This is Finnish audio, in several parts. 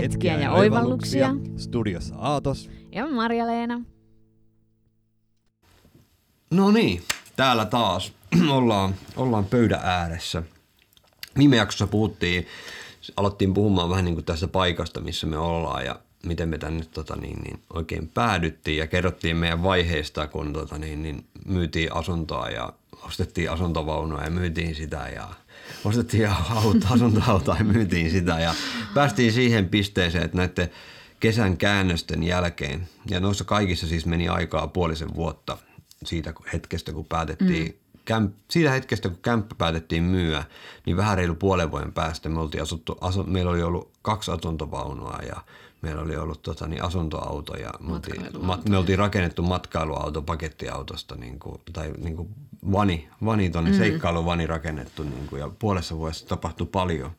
hetkiä ja oivalluksia. Studiossa Aatos. Ja Marja-Leena. No niin, täällä taas ollaan, ollaan pöydän ääressä. Viime jaksossa puhuttiin, aloittiin puhumaan vähän niin kuin tästä paikasta, missä me ollaan ja miten me tänne tota niin, niin oikein päädyttiin ja kerrottiin meidän vaiheista, kun tota niin, niin myytiin asuntoa ja ostettiin asuntovaunua ja myytiin sitä ja ostettiin auto, asuntoautoa ja myytiin sitä ja päästiin siihen pisteeseen, että näiden kesän käännösten jälkeen, ja noissa kaikissa siis meni aikaa puolisen vuotta siitä hetkestä, kun päätettiin mm kämp, siitä hetkestä, kun kämppä päätettiin myyä, niin vähän reilu puolen vuoden päästä me oltiin asuttu, asu, meillä oli ollut kaksi asuntovaunua ja meillä oli ollut tota, niin asuntoauto ja me oltiin, ma, me oltiin rakennettu matkailuauto pakettiautosta niin kuin, tai niin kuin vani, vani tonne, mm. seikkailuvani rakennettu niin kuin, ja puolessa vuodessa tapahtui paljon.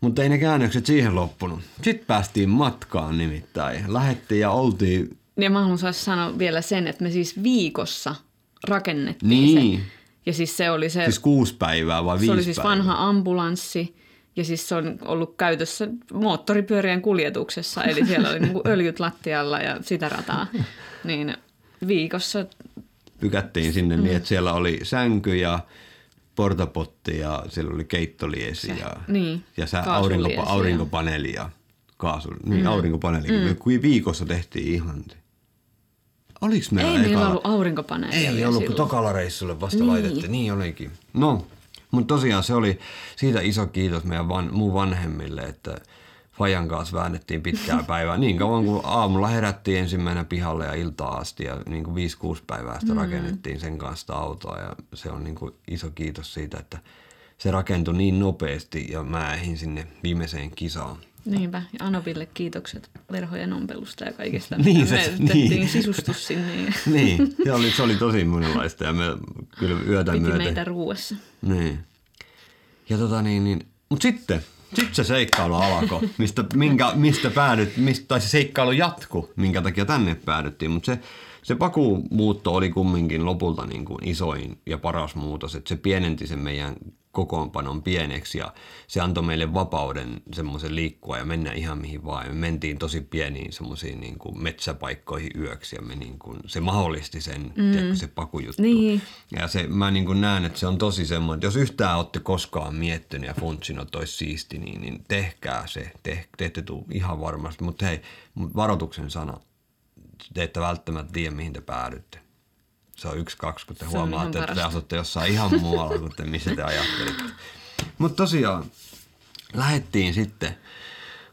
Mutta ei ne käännökset siihen loppunut. Sitten päästiin matkaan nimittäin. Lähettiin ja oltiin... Ja mä haluan sanoa vielä sen, että me siis viikossa – rakennettiin niin. se. Ja siis se oli se... Siis kuusi päivää vai viisi Se oli siis päivää? vanha ambulanssi ja siis se on ollut käytössä moottoripyörien kuljetuksessa. Eli siellä oli niinku öljyt lattialla ja sitä rataa. Niin viikossa... Pykättiin sinne mm. niin, että siellä oli sänky ja portapotti ja siellä oli keittoliesi se, ja, niin, ja sä aurinkopa, aurinkopaneeli ja kaasu, niin mm. aurinkopaneeli. Mm. Me viikossa tehtiin ihan Oliks meillä Ei meillä ollut aurinkopaneelia Ei ollut, kun tokalla reissulle vasta niin. laitettiin. Niin olikin. No, mutta tosiaan se oli siitä iso kiitos meidän van, mun vanhemmille, että Fajan kanssa väännettiin pitkää päivää. Niin kauan kuin aamulla herättiin ensimmäinen pihalle ja iltaa asti ja niin kuin 5-6 päivää sitä mm. rakennettiin sen kanssa autoa. Ja se on niin kuin iso kiitos siitä, että se rakentui niin nopeasti ja mä ehdin sinne viimeiseen kisaan. Niinpä, ja Anopille kiitokset verhojen ompelusta ja kaikesta. niin, se, me niin. sisustus sinne. niin, se oli, se oli tosi monenlaista ja me kyllä yötä Piti myöten. meitä ruuassa. Niin. Ja tota niin, niin mutta sitten, sitten se seikkailu alkoi, mistä, minkä, mistä päädyt, mistä, tai se seikkailu jatku, minkä takia tänne päädyttiin, mutta se, se pakumuutto oli kumminkin lopulta niin kuin isoin ja paras muutos, että se pienenti sen meidän kokoonpanon pieneksi ja se antoi meille vapauden semmoisen liikkua ja mennä ihan mihin vaan. Me mentiin tosi pieniin semmoisiin niin kuin metsäpaikkoihin yöksi ja me niin kuin, se mahdollisti sen, mm. tiedätkö, se pakujuttu. Niin. Ja se, mä niin kuin näen, että se on tosi semmoinen, että jos yhtään olette koskaan miettinyt ja funtsinut, että olisi siisti, niin, niin tehkää se. Te, te ette tule ihan varmasti, mutta hei, mut varoituksen sana, te ette välttämättä tiedä, mihin te päädytte se on yksi, kaksi, kun te huomaatte, että te asutte jossain ihan muualla kuin te, missä te ajattelitte. Mutta tosiaan, lähettiin sitten,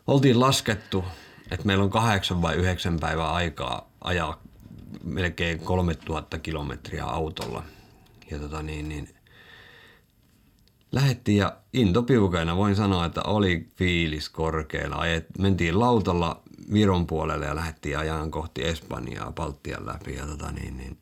oltiin laskettu, että meillä on kahdeksan vai yhdeksän päivää aikaa ajaa melkein 3000 kilometriä autolla. Ja tota niin, niin lähettiin ja intopiukeena voin sanoa, että oli fiilis korkealla. Et mentiin lautalla Viron puolelle ja lähdettiin ajan kohti Espanjaa Baltian läpi. Ja tota niin, niin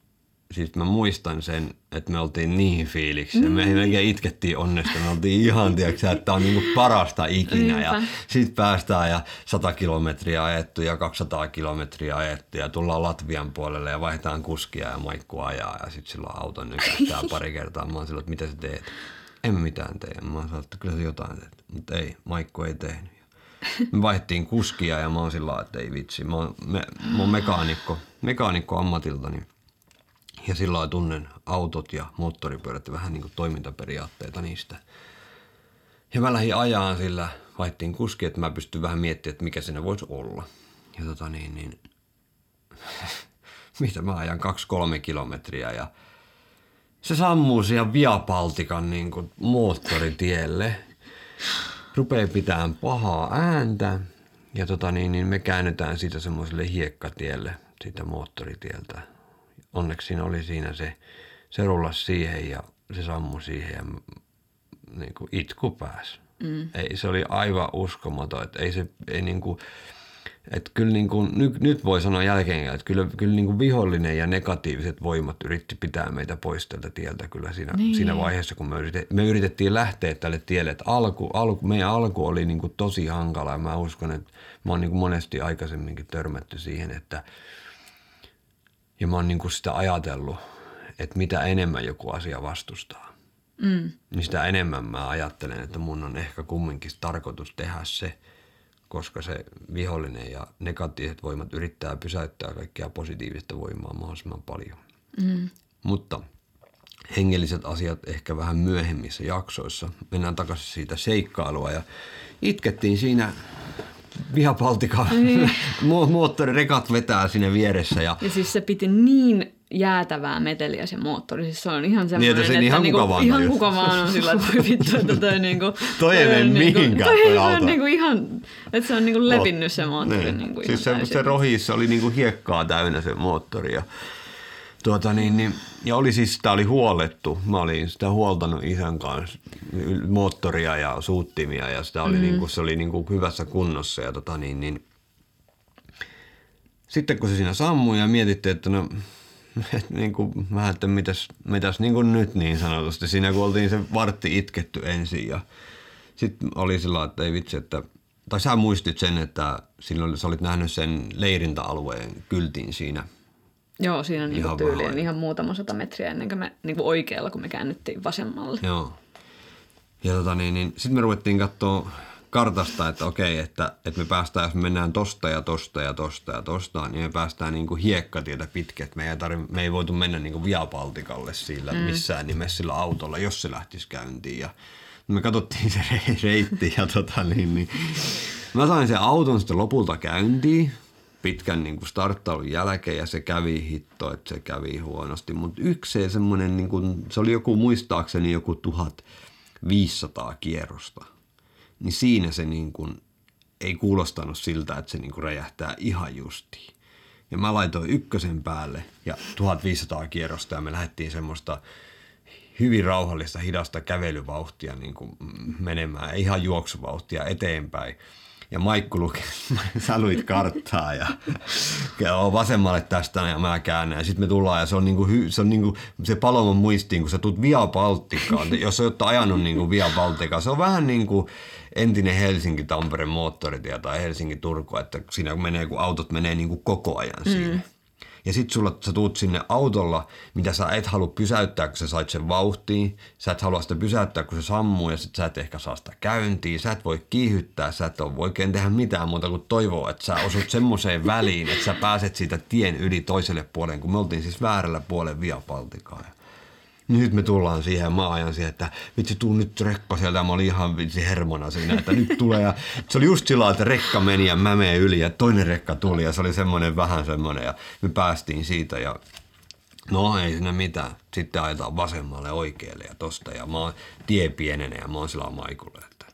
siis mä muistan sen, että me oltiin niin fiiliksi. Mm. Me melkein itkettiin onnesta. Me oltiin ihan, tiedätkö, että tämä on niinku parasta ikinä. Niinpä. Ja sit päästään ja 100 kilometriä ajettu ja 200 kilometriä ajettu ja tullaan Latvian puolelle ja vaihdetaan kuskia ja Maikku ajaa. Ja sit silloin auton nykästää pari kertaa. Mä oon silloin, että mitä sä teet? En mitään tee. Mä oon sanonut, että kyllä sä jotain teet. Mutta ei, Maikku ei tehnyt. Me vaihdettiin kuskia ja mä oon sillä että ei vitsi. Mä oon, me, mä oon mekaanikko, mekaanikko ammatilta, niin ja silloin tunnen autot ja moottoripyörät vähän niin kuin toimintaperiaatteita niistä. Ja mä lähdin ajaan sillä, vaihtiin kuski, että mä pystyn vähän miettimään, että mikä siinä voisi olla. Ja tota niin, niin mitä mä ajan, kaksi kolme kilometriä ja se sammuu siihen Via Baltikan niin kuin moottoritielle. Rupee pitämään pahaa ääntä ja tota niin, niin me käännytään siitä semmoiselle hiekkatielle siitä moottoritieltä onneksi siinä oli siinä se, se rullas siihen ja se sammui siihen ja niin kuin itku pääsi. Mm. Ei, se oli aivan uskomaton, että ei se, ei niin kuin, että kyllä niin kuin, nyt, nyt voi sanoa jälkeen, että kyllä, kyllä niin kuin vihollinen ja negatiiviset voimat yritti pitää meitä pois tältä tieltä kyllä siinä, niin. siinä vaiheessa, kun me, yritet, me yritettiin lähteä tälle tielle. Että alku, alku, meidän alku oli niin kuin tosi hankala ja mä uskon, että mä oon niin kuin monesti aikaisemminkin törmätty siihen, että – ja mä oon niin kuin sitä ajatellut, että mitä enemmän joku asia vastustaa, mm. niin sitä enemmän mä ajattelen, että mun on ehkä kumminkin tarkoitus tehdä se koska se vihollinen ja negatiiviset voimat yrittää pysäyttää kaikkea positiivista voimaa mahdollisimman paljon. Mm. Mutta hengelliset asiat ehkä vähän myöhemmissä jaksoissa. Mennään takaisin siitä seikkailua ja itkettiin siinä vihapaltika, niin. moottorirekat vetää sinne vieressä. Ja, ja siis se piti niin jäätävää meteliä se moottori. Siis se on ihan semmoinen, niin, että, se ihan, niinku, kuka vaan ihan kuka vaan on sillä, että voi vittu, että toi niinku... toi ei mene niinku, mihinkään toi, toi auto. on niinku ihan, että se on niinku levinnyt se moottori. Niin. Niinku siis se, se rohissa oli niinku hiekkaa täynnä se moottori ja Tuota niin, niin, ja oli siis, sitä oli huolettu. Mä olin sitä huoltanut isän kanssa, moottoria ja suuttimia ja sitä oli, mm. niin kuin, se oli niin kuin hyvässä kunnossa. Ja tota niin, niin, sitten kun se siinä sammui ja mietittiin, että no, et niin kuin, vähän, että mitäs, mitäs niin kuin nyt niin sanotusti. Siinä kun oltiin se vartti itketty ensin ja sitten oli sillä että ei vitsi, että tai sä muistit sen, että silloin sä olit nähnyt sen leirintäalueen kyltin siinä – Joo, siinä on ihan tyyliin vähän. ihan muutama sata metriä ennen kuin me niin kuin oikealla, kun me käännyttiin vasemmalle. Joo. Ja tota niin, niin sitten me ruvettiin katsoa kartasta, että okei, että, että me päästään, jos me mennään tosta ja tosta ja tosta ja tosta, niin me päästään niin kuin hiekkatietä pitkä. Me ei, tarvi, me ei voitu mennä niin kuin Viapaltikalle sillä mm. missään nimessä sillä autolla, jos se lähtisi käyntiin. Ja me katsottiin se reitti ja tota niin, niin mä sain sen auton sitten lopulta käyntiin pitkän niin kuin starttaulun jälkeen ja se kävi hitto, että se kävi huonosti. Mutta yksi semmoinen, niin kuin, se oli joku muistaakseni joku 1500 kierrosta. Niin siinä se niin kuin, ei kuulostanut siltä, että se niin kuin räjähtää ihan justiin. Ja mä laitoin ykkösen päälle ja 1500 kierrosta ja me lähdettiin semmoista hyvin rauhallista, hidasta kävelyvauhtia niin kuin menemään, ihan juoksuvauhtia eteenpäin ja Maikku luki, sä luit karttaa ja, ja on vasemmalle tästä ja mä käännän. Ja sitten me tullaan ja se on, niinku, se, on niinku, se Palomon muistiin, kun sä tulet Via Balticaan, jos sä oot ajanut niinku Via Balticaan, se on vähän niin kuin entinen Helsinki-Tampere moottoritie tai Helsinki-Turku, että siinä menee, kun autot menee niinku koko ajan siinä. Mm ja sit sulla, sä tuut sinne autolla, mitä sä et halua pysäyttää, kun sä sait sen vauhtiin. Sä et halua sitä pysäyttää, kun se sammuu ja sit sä et ehkä saa sitä käyntiin. Sä et voi kiihyttää, sä et ole oikein tehdä mitään muuta kuin toivoa, että sä osut semmoiseen väliin, että sä pääset siitä tien yli toiselle puolelle, kun me oltiin siis väärällä puolella Via Balticaa. Nyt me tullaan siihen, mä ajan siihen, että vitsi tuu nyt rekka sieltä, mä olin ihan vitsi hermona siinä, että nyt tulee. Ja se oli just sillä että rekka meni ja mä menen yli ja toinen rekka tuli ja se oli semmoinen vähän semmoinen ja me päästiin siitä ja No ei siinä mitään. Sitten ajetaan vasemmalle oikealle ja tosta ja mä oon tie pienenee ja mä oon sillä Maikulle, että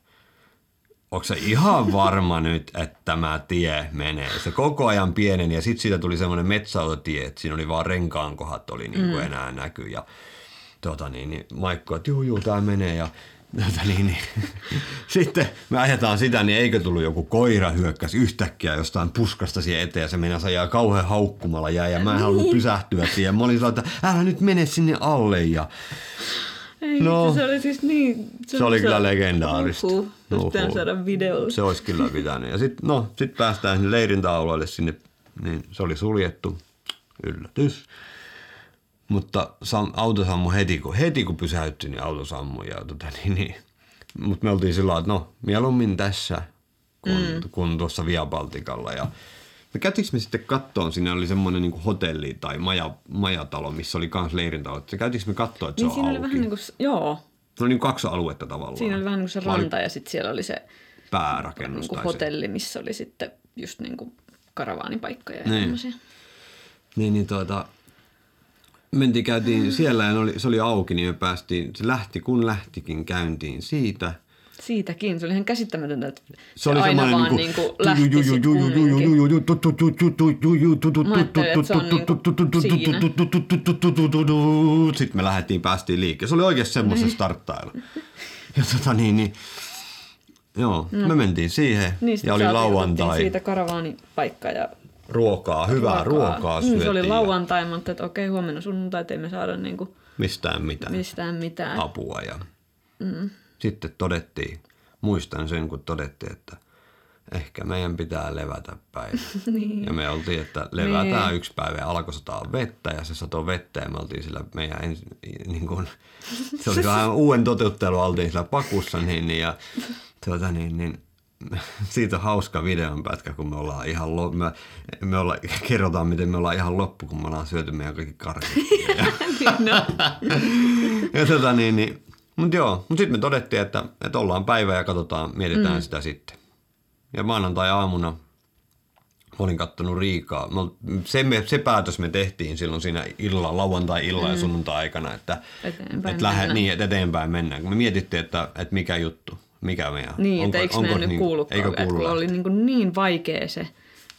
onko se ihan varma nyt, että tämä tie menee? Se koko ajan pieneni ja sitten siitä tuli semmoinen metsäautotie, että siinä oli vaan renkaan kohdat oli niin kuin mm. enää näkyy ja tota niin, niin Maikko, että juu, juu, tämä menee ja tota niin, niin. Sitten me ajetaan sitä, niin eikö tullut joku koira hyökkäs yhtäkkiä jostain puskasta siihen eteen ja se meni ajaa kauhean haukkumalla jää ja mä en halunnut pysähtyä siihen. Mä olin että älä nyt mene sinne alle ja ei, no, se oli siis niin... Se, se oli kyllä legendaarista. Uhuh, uhuh. saada video. Se olisi kyllä pitänyt. Ja sitten no, sit päästään sinne leirintäalueelle sinne, niin se oli suljettu. Yllätys. Mutta sam, auto sammui heti, kun, heti kun pysäytti, niin auto sammui. Ja, tota, niin, niin. Mutta me oltiin sillä että no, mieluummin tässä kuin, mm. kun tuossa Via Baltikalla. Ja me käytiinkö me sitten kattoon, siinä oli semmoinen niin hotelli tai maja, majatalo, missä oli kans leirintalo. Käytiinkö me kattoon, että niin se siinä on oli vähän niin kuin, joo. Se oli niin kaksi aluetta tavallaan. Siinä oli vähän niin kuin se ranta ja sitten siellä oli se päärakennus. Niin kuin hotelli, missä oli sitten just niin kuin karavaanipaikkoja ja niin. Niin, niin tuota, mentiin, käytiin siellä ja oli, se oli auki, niin me päästiin, se lähti kun lähtikin käyntiin siitä. Siitäkin, se oli ihan käsittämätöntä, että se, oli aina vaan niin kuin lähti sitten me lähdettiin, päästiin liikkeelle. Se oli oikeasti semmoisen starttailu. Ja tota niin, niin Joo, no. me mentiin siihen niin, ja oli lauantai. siitä karavaanipaikka ja ruokaa, hyvää ruokaa, ruokaa syötiin. Mm, se oli lauantai, mutta että okei, huomenna sunnuntai ei me saada niin kuin mistään mitään, mistään mitään. apua. Ja mm. Sitten todettiin, muistan sen, kun todettiin, että ehkä meidän pitää levätä päivä. niin. Ja me oltiin, että levätään niin. yksi päivä ja alkoi sataa vettä ja se satoi vettä ja me oltiin sillä meidän ensi, niin kuin, se oli vähän uuden toteuttelun oltiin sillä pakussa niin, niin ja tuota, niin, niin siitä on hauska videonpätkä, kun me ollaan ihan lo, me, me olla, kerrotaan, miten me ollaan ihan loppu, kun me ollaan syöty meidän kaikki karkit. ja, no, ja tota niin, niin mutta joo, mutta sitten me todettiin, että, että ollaan päivä ja katsotaan, mietitään mm. sitä sitten. Ja maanantai-aamuna olin kattonut Riikaa. No, se, me, se päätös me tehtiin silloin siinä illa, lauantai-illa mm. ja sunnuntai-aikana, että, Eteenpäin että, lähde, mennään. niin, että eteenpäin mennään. Kun me mietittiin, että, että mikä juttu, mikä meidän... niin, että eikö meidän nyt niin, kuulukaan, eikö että kuulu kun oli niin, kuin niin vaikea se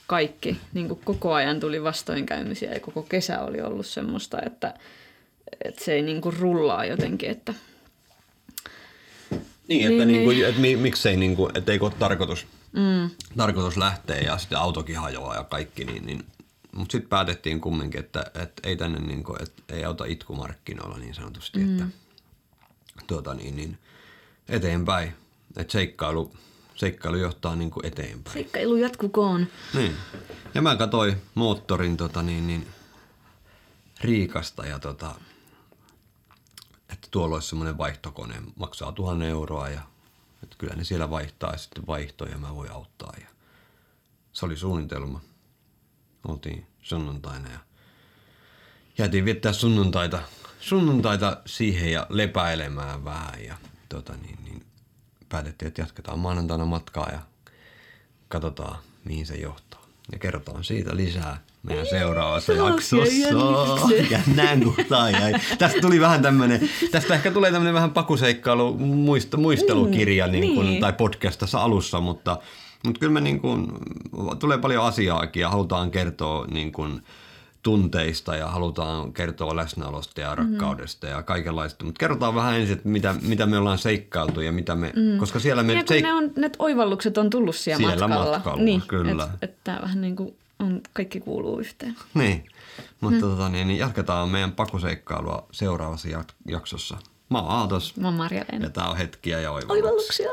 kaikki, niin kuin koko ajan tuli vastoinkäymisiä ja koko kesä oli ollut semmoista, että, että se ei niin kuin rullaa jotenkin, että Niin, että, Niin, niin, kuin, niin. että mi, miksei, niin kuin, että eikö ole tarkoitus, mm, tarkoitus lähteä ja sitten autokin hajoaa ja kaikki, niin, niin mutta sitten päätettiin kumminkin, että, että ei tänne niin kuin, että ei auta itkumarkkinoilla niin sanotusti, mm. että tuota niin, niin eteenpäin, että seikkailu, seikkailu johtaa niin kuin eteenpäin. seikkailu jatkukoon. Niin. Ja mä katsoin moottorin tota niin, niin Riikasta ja tota, että tuolla olisi semmoinen vaihtokone, maksaa tuhannen euroa ja että kyllä ne siellä vaihtaa ja sitten vaihtoja ja mä voin auttaa. Ja se oli suunnitelma. Oltiin sunnuntaina ja jäätiin viettää sunnuntaita, sunnuntaita siihen ja lepäilemään vähän ja tota niin, niin päätettiin, että jatketaan maanantaina matkaa ja katsotaan, mihin se johtaa. Ja kerrotaan siitä lisää meidän seuraavassa se on jaksossa. jännitykseen. Ja näin kohtaa jäi. Tästä tuli vähän tämmönen, tästä ehkä tulee tämmönen vähän pakuseikkailu, muist, muistelukirja Mm, niin kuin, niin. tai podcast tässä alussa, mutta, mutta kyllä me niin kuin, tulee paljon asiaakin ja halutaan kertoa niin kuin, tunteista ja halutaan kertoa läsnäolosta ja rakkaudesta ja kaikenlaista. Mutta kerrotaan vähän ensin, että mitä, mitä me ollaan seikkailtu ja mitä me, mm. koska siellä me Ja kun ne, on, ne oivallukset on tullut siellä, Siellä matkalla. matkalla, niin, kyllä. Että et tää vähän niin kuin on, kaikki kuuluu yhteen. Niin, mutta mm. tota, niin, niin jatketaan meidän pakoseikkailua seuraavassa jak- jaksossa. Mä oon Aatos Mä oon Marja ja tää on hetkiä ja oivalluksia. Oivalluksia.